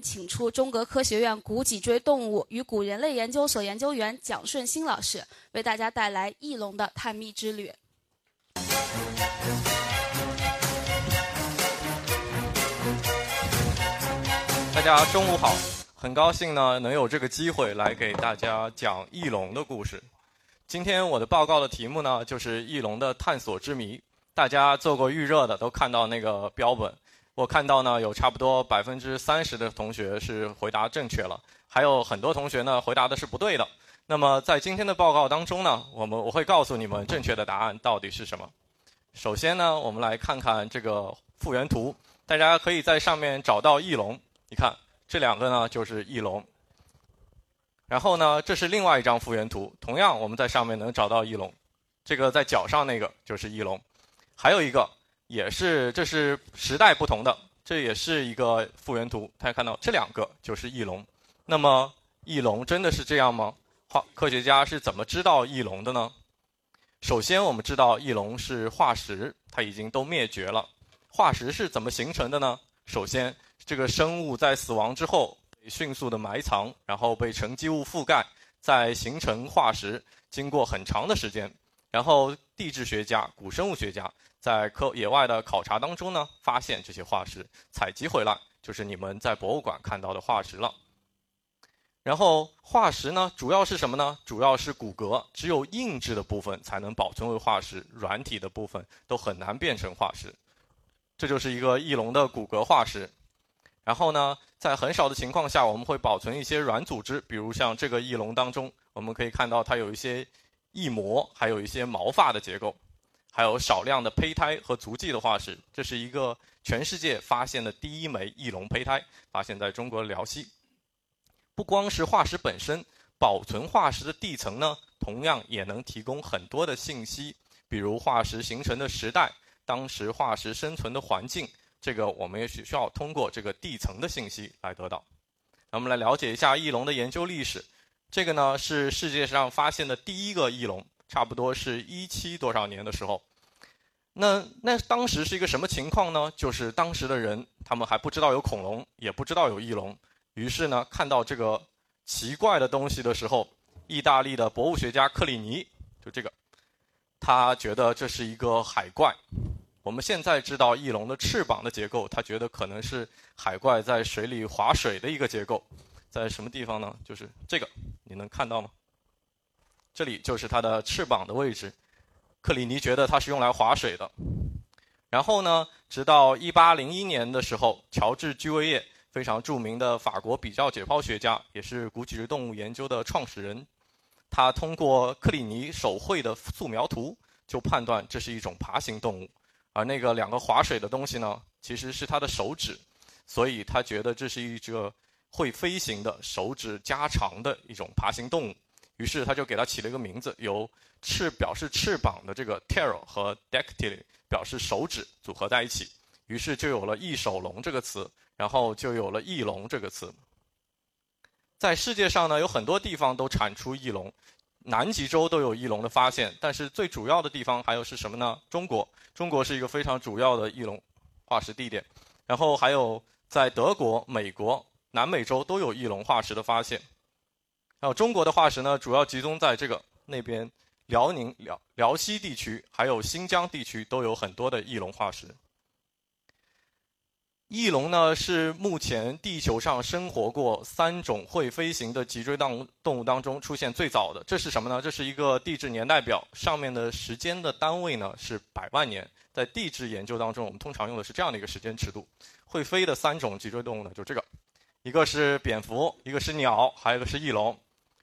请出中国科学院古脊椎动物与古人类研究所研究员蒋顺兴老师，为大家带来翼龙的探秘之旅。大家中午好，很高兴呢能有这个机会来给大家讲翼龙的故事。今天我的报告的题目呢就是翼龙的探索之谜。大家做过预热的都看到那个标本。我看到呢，有差不多百分之三十的同学是回答正确了，还有很多同学呢回答的是不对的。那么在今天的报告当中呢，我们我会告诉你们正确的答案到底是什么。首先呢，我们来看看这个复原图，大家可以在上面找到翼龙。你看这两个呢就是翼龙。然后呢，这是另外一张复原图，同样我们在上面能找到翼龙。这个在脚上那个就是翼龙，还有一个。也是，这是时代不同的，这也是一个复原图。大家看到这两个就是翼龙。那么翼龙真的是这样吗？化科学家是怎么知道翼龙的呢？首先，我们知道翼龙是化石，它已经都灭绝了。化石是怎么形成的呢？首先，这个生物在死亡之后迅速的埋藏，然后被沉积物覆盖，再形成化石，经过很长的时间，然后地质学家、古生物学家。在科野外的考察当中呢，发现这些化石，采集回来就是你们在博物馆看到的化石了。然后化石呢，主要是什么呢？主要是骨骼，只有硬质的部分才能保存为化石，软体的部分都很难变成化石。这就是一个翼龙的骨骼化石。然后呢，在很少的情况下，我们会保存一些软组织，比如像这个翼龙当中，我们可以看到它有一些翼膜，还有一些毛发的结构。还有少量的胚胎和足迹的化石，这是一个全世界发现的第一枚翼龙胚胎，发现在中国辽西。不光是化石本身，保存化石的地层呢，同样也能提供很多的信息，比如化石形成的时代，当时化石生存的环境，这个我们也需需要通过这个地层的信息来得到。那我们来了解一下翼龙的研究历史，这个呢是世界上发现的第一个翼龙，差不多是一七多少年的时候。那那当时是一个什么情况呢？就是当时的人他们还不知道有恐龙，也不知道有翼龙，于是呢看到这个奇怪的东西的时候，意大利的博物学家克里尼就这个，他觉得这是一个海怪。我们现在知道翼龙的翅膀的结构，他觉得可能是海怪在水里划水的一个结构，在什么地方呢？就是这个，你能看到吗？这里就是它的翅膀的位置。克里尼觉得它是用来划水的，然后呢，直到1801年的时候，乔治·居维叶非常著名的法国比较解剖学家，也是古脊椎动物研究的创始人，他通过克里尼手绘的素描图，就判断这是一种爬行动物，而那个两个划水的东西呢，其实是他的手指，所以他觉得这是一个会飞行的手指加长的一种爬行动物。于是他就给它起了一个名字，由翅表示翅膀的这个 tail 和 dactyl 表示手指组合在一起，于是就有了翼手龙这个词，然后就有了翼龙这个词。在世界上呢，有很多地方都产出翼龙，南极洲都有翼龙的发现，但是最主要的地方还有是什么呢？中国，中国是一个非常主要的翼龙化石地点，然后还有在德国、美国、南美洲都有翼龙化石的发现。还有中国的化石呢，主要集中在这个那边，辽宁辽辽西地区，还有新疆地区都有很多的翼龙化石。翼龙呢是目前地球上生活过三种会飞行的脊椎动动物当中出现最早的。这是什么呢？这是一个地质年代表，上面的时间的单位呢是百万年。在地质研究当中，我们通常用的是这样的一个时间尺度。会飞的三种脊椎动物呢，就这个，一个是蝙蝠，一个是鸟，还有一个是翼龙。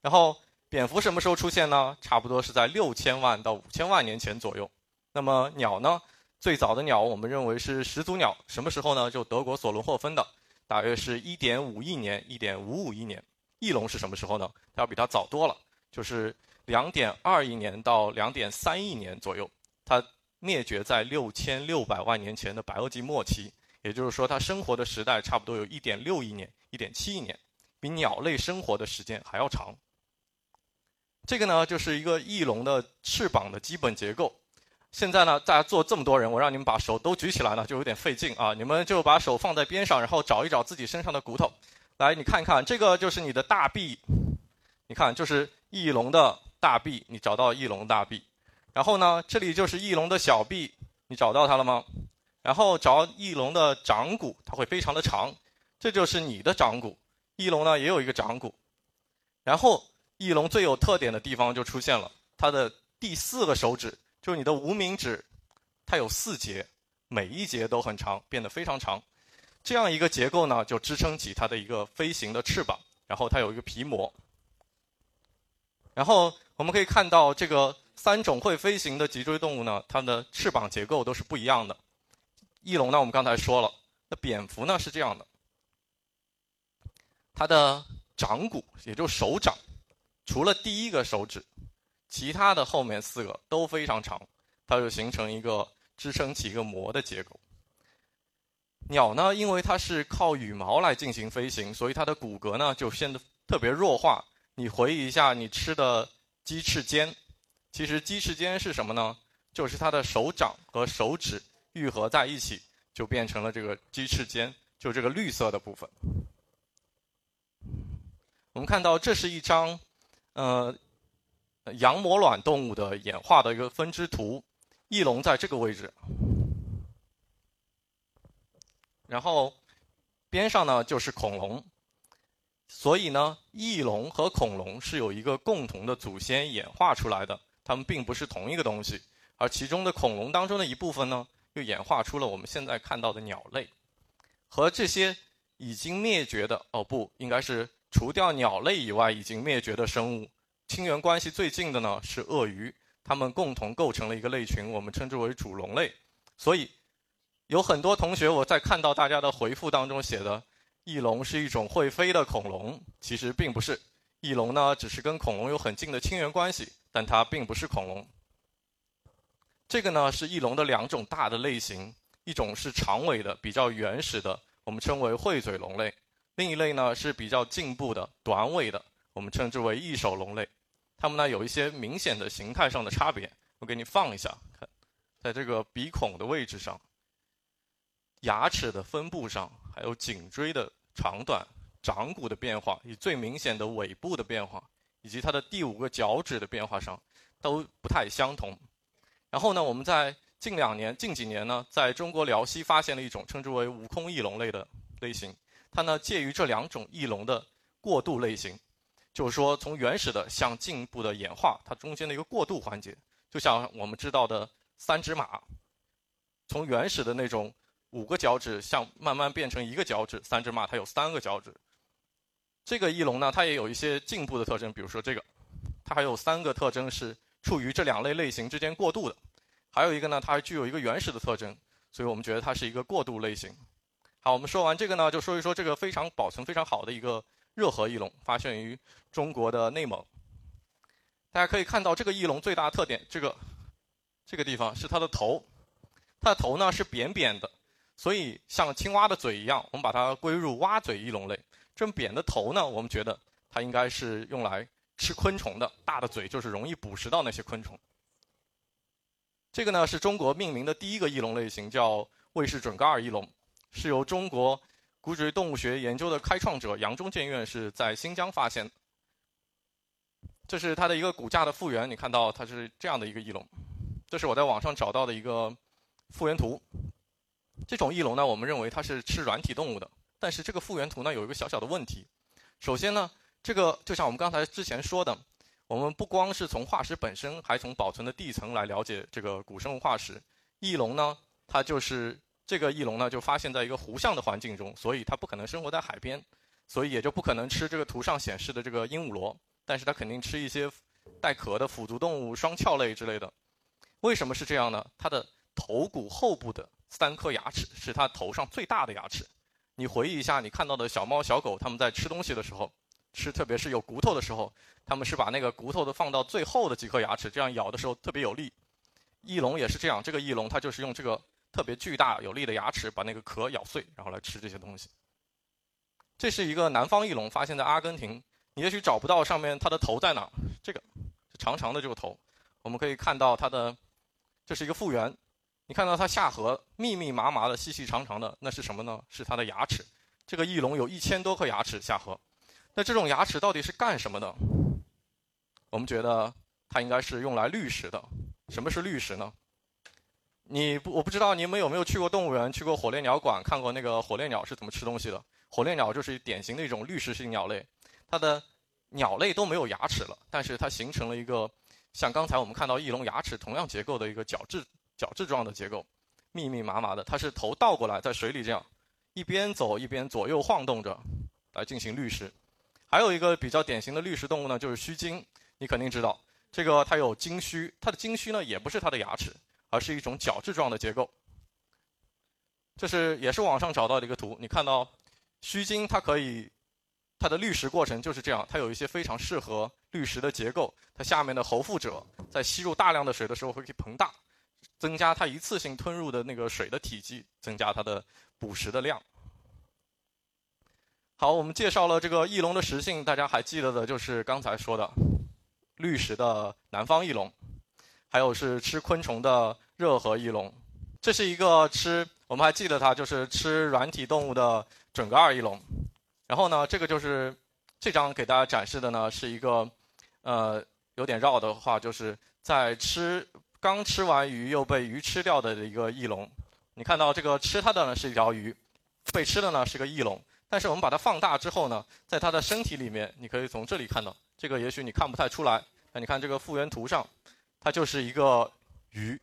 然后，蝙蝠什么时候出现呢？差不多是在六千万到五千万年前左右。那么鸟呢，最早的鸟我们认为是始祖鸟，什么时候呢？就德国索伦霍芬的，大约是一点五亿年、一点五五亿年。翼龙是什么时候呢？它要比它早多了，就是两点二亿年到两点三亿年左右。它灭绝在六千六百万年前的白垩纪末期，也就是说，它生活的时代差不多有一点六亿年、一点七亿年，比鸟类生活的时间还要长。这个呢，就是一个翼龙的翅膀的基本结构。现在呢，大家坐这么多人，我让你们把手都举起来呢，就有点费劲啊。你们就把手放在边上，然后找一找自己身上的骨头。来，你看看，这个就是你的大臂，你看，就是翼龙的大臂，你找到翼龙大臂。然后呢，这里就是翼龙的小臂，你找到它了吗？然后找翼龙的掌骨，它会非常的长，这就是你的掌骨。翼龙呢也有一个掌骨。然后翼龙最有特点的地方就出现了，它的第四个手指，就是你的无名指，它有四节，每一节都很长，变得非常长。这样一个结构呢，就支撑起它的一个飞行的翅膀，然后它有一个皮膜。然后我们可以看到，这个三种会飞行的脊椎动物呢，它的翅膀结构都是不一样的。翼龙呢，我们刚才说了，那蝙蝠呢是这样的，它的掌骨，也就手掌，除了第一个手指，其他的后面四个都非常长，它就形成一个支撑起一个膜的结构。鸟呢，因为它是靠羽毛来进行飞行，所以它的骨骼呢就显得特别弱化。你回忆一下，你吃的鸡翅尖，其实鸡翅尖是什么呢？就是它的手掌和手指愈合在一起，就变成了这个鸡翅尖，就这个绿色的部分。我们看到这是一张，呃，羊膜卵动物的演化的一个分支图，翼龙在这个位置。然后边上呢就是恐龙，所以呢，翼龙和恐龙是有一个共同的祖先演化出来的，它们并不是同一个东西。而其中的恐龙当中的一部分呢，又演化出了我们现在看到的鸟类。和这些已经灭绝的哦不，应该是除掉鸟类以外已经灭绝的生物，亲缘关系最近的呢是鳄鱼，它们共同构成了一个类群，我们称之为主龙类。所以。有很多同学，我在看到大家的回复当中写的，翼龙是一种会飞的恐龙，其实并不是。翼龙呢，只是跟恐龙有很近的亲缘关系，但它并不是恐龙。这个呢，是翼龙的两种大的类型，一种是长尾的、比较原始的，我们称为喙嘴龙类；另一类呢是比较进步的、短尾的，我们称之为翼手龙类。它们呢有一些明显的形态上的差别，我给你放一下，看，在这个鼻孔的位置上。牙齿的分布上，还有颈椎的长短、掌骨的变化，以最明显的尾部的变化，以及它的第五个脚趾的变化上，都不太相同。然后呢，我们在近两年、近几年呢，在中国辽西发现了一种称之为悟空翼龙类的类型，它呢介于这两种翼龙的过渡类型，就是说从原始的向进一步的演化，它中间的一个过渡环节，就像我们知道的三指马，从原始的那种。五个脚趾像慢慢变成一个脚趾，三只马它有三个脚趾。这个翼龙呢，它也有一些进步的特征，比如说这个，它还有三个特征是处于这两类类型之间过渡的。还有一个呢，它还具有一个原始的特征，所以我们觉得它是一个过渡类型。好，我们说完这个呢，就说一说这个非常保存非常好的一个热河翼龙，发现于中国的内蒙。大家可以看到这个翼龙最大的特点，这个这个地方是它的头，它的头呢是扁扁的。所以，像青蛙的嘴一样，我们把它归入蛙嘴翼龙类。这么扁的头呢，我们觉得它应该是用来吃昆虫的，大的嘴就是容易捕食到那些昆虫。这个呢是中国命名的第一个翼龙类型，叫魏氏准噶尔翼龙，是由中国骨脊椎动物学研究的开创者杨忠建院士在新疆发现。这是它的一个骨架的复原，你看到它是这样的一个翼龙。这是我在网上找到的一个复原图。这种翼龙呢，我们认为它是吃软体动物的，但是这个复原图呢有一个小小的问题。首先呢，这个就像我们刚才之前说的，我们不光是从化石本身，还从保存的地层来了解这个古生物化石。翼龙呢，它就是这个翼龙呢，就发现在一个湖相的环境中，所以它不可能生活在海边，所以也就不可能吃这个图上显示的这个鹦鹉螺，但是它肯定吃一些带壳的腐足动物、双壳类之类的。为什么是这样呢？它的头骨后部的三颗牙齿，是它头上最大的牙齿。你回忆一下，你看到的小猫小狗，它们在吃东西的时候，吃特别是有骨头的时候，它们是把那个骨头的放到最后的几颗牙齿，这样咬的时候特别有力。翼龙也是这样，这个翼龙它就是用这个特别巨大有力的牙齿把那个壳咬碎，然后来吃这些东西。这是一个南方翼龙，发现在阿根廷。你也许找不到上面它的头在哪，这个长长的这个头，我们可以看到它的，这是一个复原。你看到它下颌密密麻麻的、细细长长的，那是什么呢？是它的牙齿。这个翼龙有一千多颗牙齿下颌，那这种牙齿到底是干什么的？我们觉得它应该是用来滤食的。什么是滤食呢？你不，我不知道你们有没有去过动物园，去过火烈鸟馆，看过那个火烈鸟是怎么吃东西的？火烈鸟就是典型的一种滤食性鸟类，它的鸟类都没有牙齿了，但是它形成了一个像刚才我们看到翼龙牙齿同样结构的一个角质。角质状的结构，密密麻麻的，它是头倒过来在水里这样，一边走一边左右晃动着，来进行滤食。还有一个比较典型的滤食动物呢，就是须鲸。你肯定知道，这个它有鲸须，它的鲸须呢也不是它的牙齿，而是一种角质状的结构。这是也是网上找到的一个图，你看到须鲸它可以，它的滤食过程就是这样，它有一些非常适合滤食的结构，它下面的喉腹褶在吸入大量的水的时候会去膨大。增加它一次性吞入的那个水的体积，增加它的捕食的量。好，我们介绍了这个翼龙的食性，大家还记得的就是刚才说的绿食的南方翼龙，还有是吃昆虫的热河翼龙。这是一个吃，我们还记得它就是吃软体动物的准噶尔翼龙。然后呢，这个就是这张给大家展示的呢，是一个呃有点绕的话，就是在吃。刚吃完鱼又被鱼吃掉的一个翼龙，你看到这个吃它的呢是一条鱼，被吃的呢是个翼龙。但是我们把它放大之后呢，在它的身体里面，你可以从这里看到，这个也许你看不太出来。那你看这个复原图上，它就是一个鱼。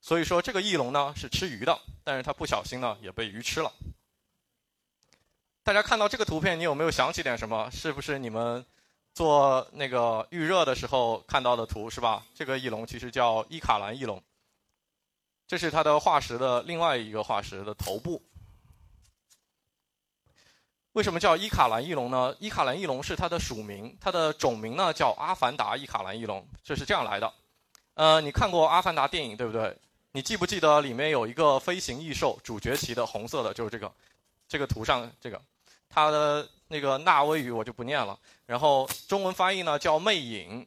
所以说这个翼龙呢是吃鱼的，但是它不小心呢也被鱼吃了。大家看到这个图片，你有没有想起点什么？是不是你们？做那个预热的时候看到的图是吧？这个翼龙其实叫伊卡兰翼龙，这是它的化石的另外一个化石的头部。为什么叫伊卡兰翼龙呢？伊卡兰翼龙是它的属名，它的种名呢叫阿凡达伊卡兰翼龙，这是这样来的。呃，你看过《阿凡达》电影对不对？你记不记得里面有一个飞行异兽，主角旗的红色的，就是这个，这个图上这个，它的。那个纳威语我就不念了，然后中文翻译呢叫魅影。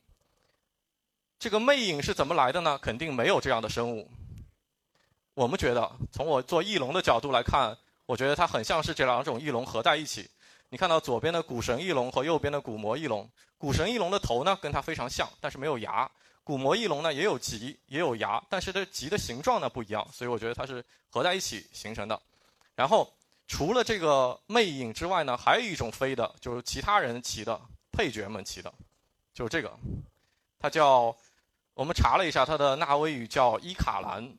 这个魅影是怎么来的呢？肯定没有这样的生物。我们觉得，从我做翼龙的角度来看，我觉得它很像是这两种翼龙合在一起。你看到左边的古神翼龙和右边的古魔翼龙，古神翼龙的头呢跟它非常像，但是没有牙；古魔翼龙呢也有脊，也有牙，但是这脊的形状呢不一样，所以我觉得它是合在一起形成的。然后。除了这个魅影之外呢，还有一种飞的，就是其他人骑的，配角们骑的，就是这个，它叫，我们查了一下，它的纳威语叫伊卡兰，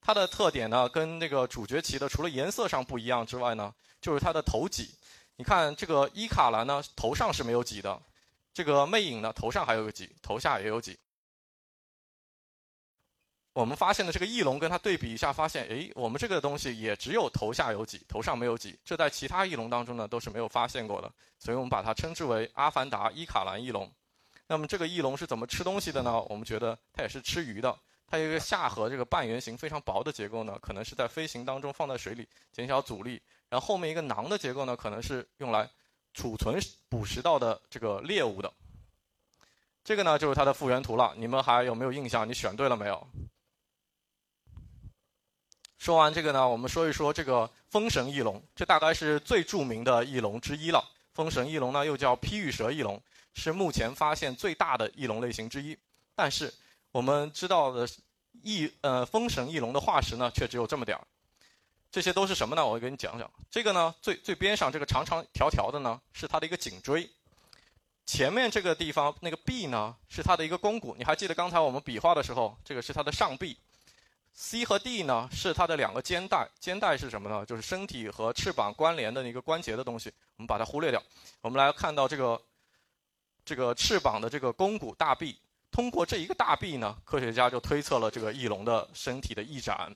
它的特点呢，跟那个主角骑的除了颜色上不一样之外呢，就是它的头脊。你看这个伊卡兰呢，头上是没有脊的，这个魅影呢，头上还有个脊，头下也有脊。我们发现的这个翼龙跟它对比一下，发现，哎，我们这个东西也只有头下有脊，头上没有脊，这在其他翼龙当中呢都是没有发现过的，所以我们把它称之为阿凡达伊卡兰翼龙。那么这个翼龙是怎么吃东西的呢？我们觉得它也是吃鱼的，它有一个下颌这个半圆形非常薄的结构呢，可能是在飞行当中放在水里减小阻力，然后后面一个囊的结构呢，可能是用来储存捕食到的这个猎物的。这个呢就是它的复原图了，你们还有没有印象？你选对了没有？说完这个呢，我们说一说这个风神翼龙，这大概是最著名的翼龙之一了。风神翼龙呢，又叫披羽蛇翼龙，是目前发现最大的翼龙类型之一。但是我们知道的翼呃风神翼龙的化石呢，却只有这么点儿。这些都是什么呢？我给你讲讲。这个呢，最最边上这个长长条条的呢，是它的一个颈椎。前面这个地方那个臂呢，是它的一个肱骨。你还记得刚才我们比划的时候，这个是它的上臂。C 和 D 呢是它的两个肩带，肩带是什么呢？就是身体和翅膀关联的一个关节的东西，我们把它忽略掉。我们来看到这个这个翅膀的这个肱骨大臂，通过这一个大臂呢，科学家就推测了这个翼龙的身体的翼展。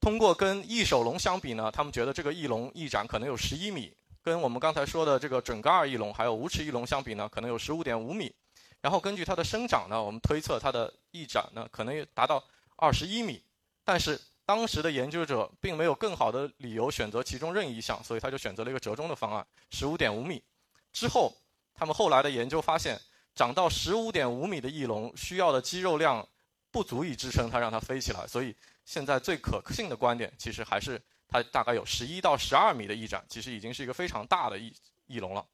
通过跟翼手龙相比呢，他们觉得这个翼龙翼展可能有十一米，跟我们刚才说的这个准噶尔翼龙还有无齿翼龙相比呢，可能有十五点五米。然后根据它的生长呢，我们推测它的翼展呢可能也达到二十一米。但是当时的研究者并没有更好的理由选择其中任意一项，所以他就选择了一个折中的方案，十五点五米。之后，他们后来的研究发现，长到十五点五米的翼龙需要的肌肉量不足以支撑它让它飞起来，所以现在最可信的观点其实还是它大概有十一到十二米的翼展，其实已经是一个非常大的翼翼龙了。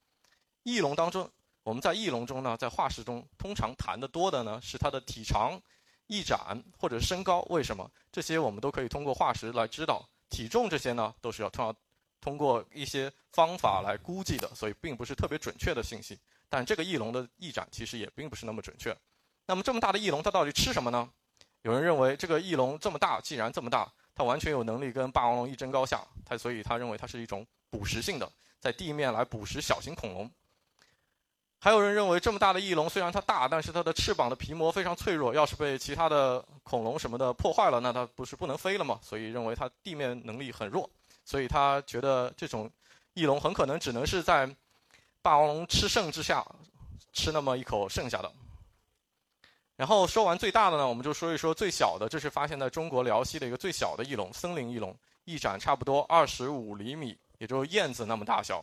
翼龙当中。我们在翼龙中呢，在化石中通常谈的多的呢是它的体长、翼展或者身高。为什么？这些我们都可以通过化石来知道。体重这些呢，都是要通要通过一些方法来估计的，所以并不是特别准确的信息。但这个翼龙的翼展其实也并不是那么准确。那么这么大的翼龙，它到底吃什么呢？有人认为这个翼龙这么大，既然这么大，它完全有能力跟霸王龙一争高下。它所以他认为它是一种捕食性的，在地面来捕食小型恐龙。还有人认为，这么大的翼龙虽然它大，但是它的翅膀的皮膜非常脆弱，要是被其他的恐龙什么的破坏了，那它不是不能飞了吗？所以认为它地面能力很弱，所以他觉得这种翼龙很可能只能是在霸王龙吃剩之下吃那么一口剩下的。然后说完最大的呢，我们就说一说最小的，这是发现在中国辽西的一个最小的翼龙——森林翼龙，翼展差不多二十五厘米，也就是燕子那么大小。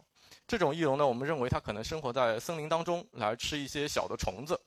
这种翼龙呢，我们认为它可能生活在森林当中，来吃一些小的虫子。